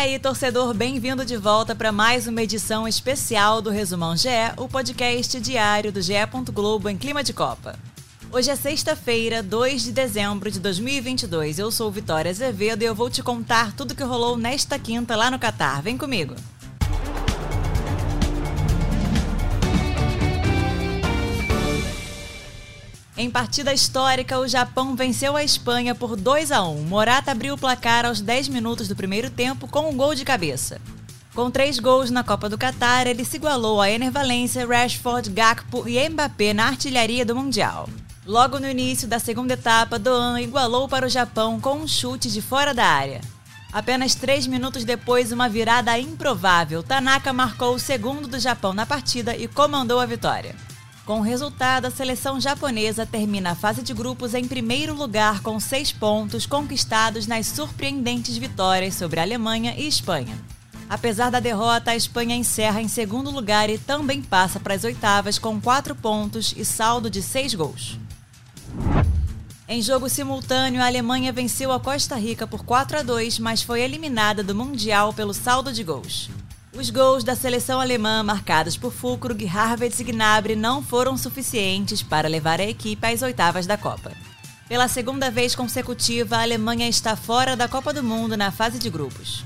aí, torcedor, bem-vindo de volta para mais uma edição especial do Resumão GE, o podcast diário do GE. Globo em clima de Copa. Hoje é sexta-feira, 2 de dezembro de 2022. Eu sou Vitória Azevedo e eu vou te contar tudo que rolou nesta quinta lá no Catar. Vem comigo! Em partida histórica, o Japão venceu a Espanha por 2 a 1. Morata abriu o placar aos 10 minutos do primeiro tempo com um gol de cabeça. Com três gols na Copa do Catar, ele se igualou a Ener Valencia, Rashford, Gakpo e Mbappé na artilharia do Mundial. Logo no início da segunda etapa, Doan igualou para o Japão com um chute de fora da área. Apenas três minutos depois, uma virada improvável, Tanaka marcou o segundo do Japão na partida e comandou a vitória. Com o resultado, a seleção japonesa termina a fase de grupos em primeiro lugar com seis pontos conquistados nas surpreendentes vitórias sobre a Alemanha e Espanha. Apesar da derrota, a Espanha encerra em segundo lugar e também passa para as oitavas com quatro pontos e saldo de seis gols. Em jogo simultâneo, a Alemanha venceu a Costa Rica por 4 a 2, mas foi eliminada do Mundial pelo saldo de gols. Os gols da seleção alemã, marcados por Fulkrug, Harvard e Gnabry, não foram suficientes para levar a equipe às oitavas da Copa. Pela segunda vez consecutiva, a Alemanha está fora da Copa do Mundo na fase de grupos.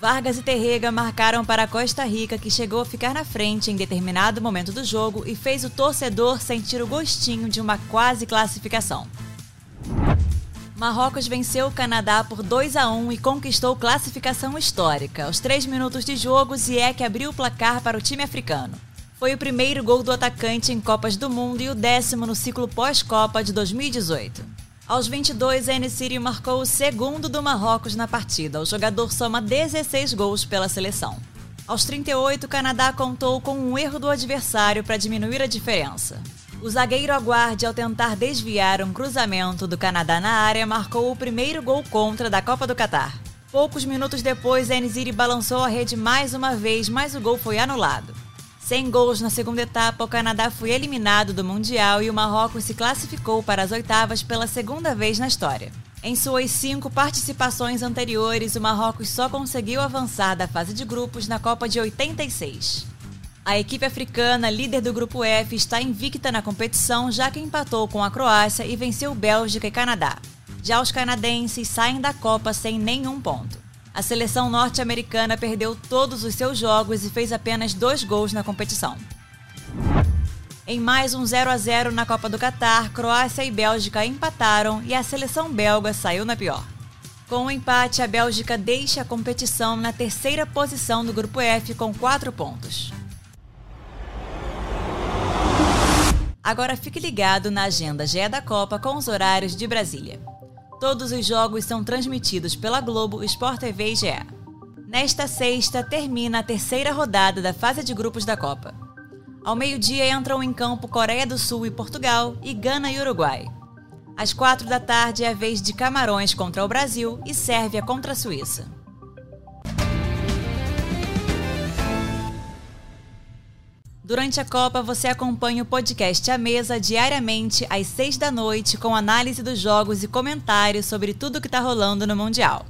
Vargas e Terrega marcaram para a Costa Rica, que chegou a ficar na frente em determinado momento do jogo e fez o torcedor sentir o gostinho de uma quase classificação. Marrocos venceu o Canadá por 2 a 1 e conquistou classificação histórica. Aos 3 minutos de jogo, Ziyech abriu o placar para o time africano. Foi o primeiro gol do atacante em Copas do Mundo e o décimo no ciclo pós-Copa de 2018. Aos 22, Enesiri marcou o segundo do Marrocos na partida. O jogador soma 16 gols pela seleção. Aos 38, o Canadá contou com um erro do adversário para diminuir a diferença. O zagueiro Aguarde, ao tentar desviar um cruzamento do Canadá na área, marcou o primeiro gol contra da Copa do Catar. Poucos minutos depois, Enziri balançou a rede mais uma vez, mas o gol foi anulado. Sem gols na segunda etapa, o Canadá foi eliminado do Mundial e o Marrocos se classificou para as oitavas pela segunda vez na história. Em suas cinco participações anteriores, o Marrocos só conseguiu avançar da fase de grupos na Copa de 86. A equipe africana, líder do grupo F, está invicta na competição, já que empatou com a Croácia e venceu Bélgica e Canadá. Já os canadenses saem da Copa sem nenhum ponto. A seleção norte-americana perdeu todos os seus jogos e fez apenas dois gols na competição. Em mais um 0 a 0 na Copa do Catar, Croácia e Bélgica empataram e a seleção belga saiu na pior. Com o empate, a Bélgica deixa a competição na terceira posição do grupo F com quatro pontos. Agora fique ligado na agenda GE da Copa com os horários de Brasília. Todos os jogos são transmitidos pela Globo, Sport TV e GE. Nesta sexta, termina a terceira rodada da fase de grupos da Copa. Ao meio-dia entram em campo Coreia do Sul e Portugal e Gana e Uruguai. Às quatro da tarde é a vez de Camarões contra o Brasil e Sérvia contra a Suíça. Durante a Copa, você acompanha o podcast A Mesa diariamente às seis da noite com análise dos jogos e comentários sobre tudo que está rolando no Mundial.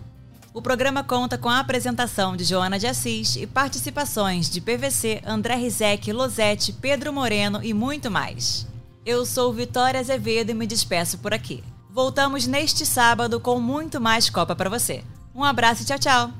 O programa conta com a apresentação de Joana de Assis e participações de PVC, André Rizek, Losete, Pedro Moreno e muito mais. Eu sou Vitória Azevedo e me despeço por aqui. Voltamos neste sábado com muito mais Copa para você. Um abraço e tchau, tchau!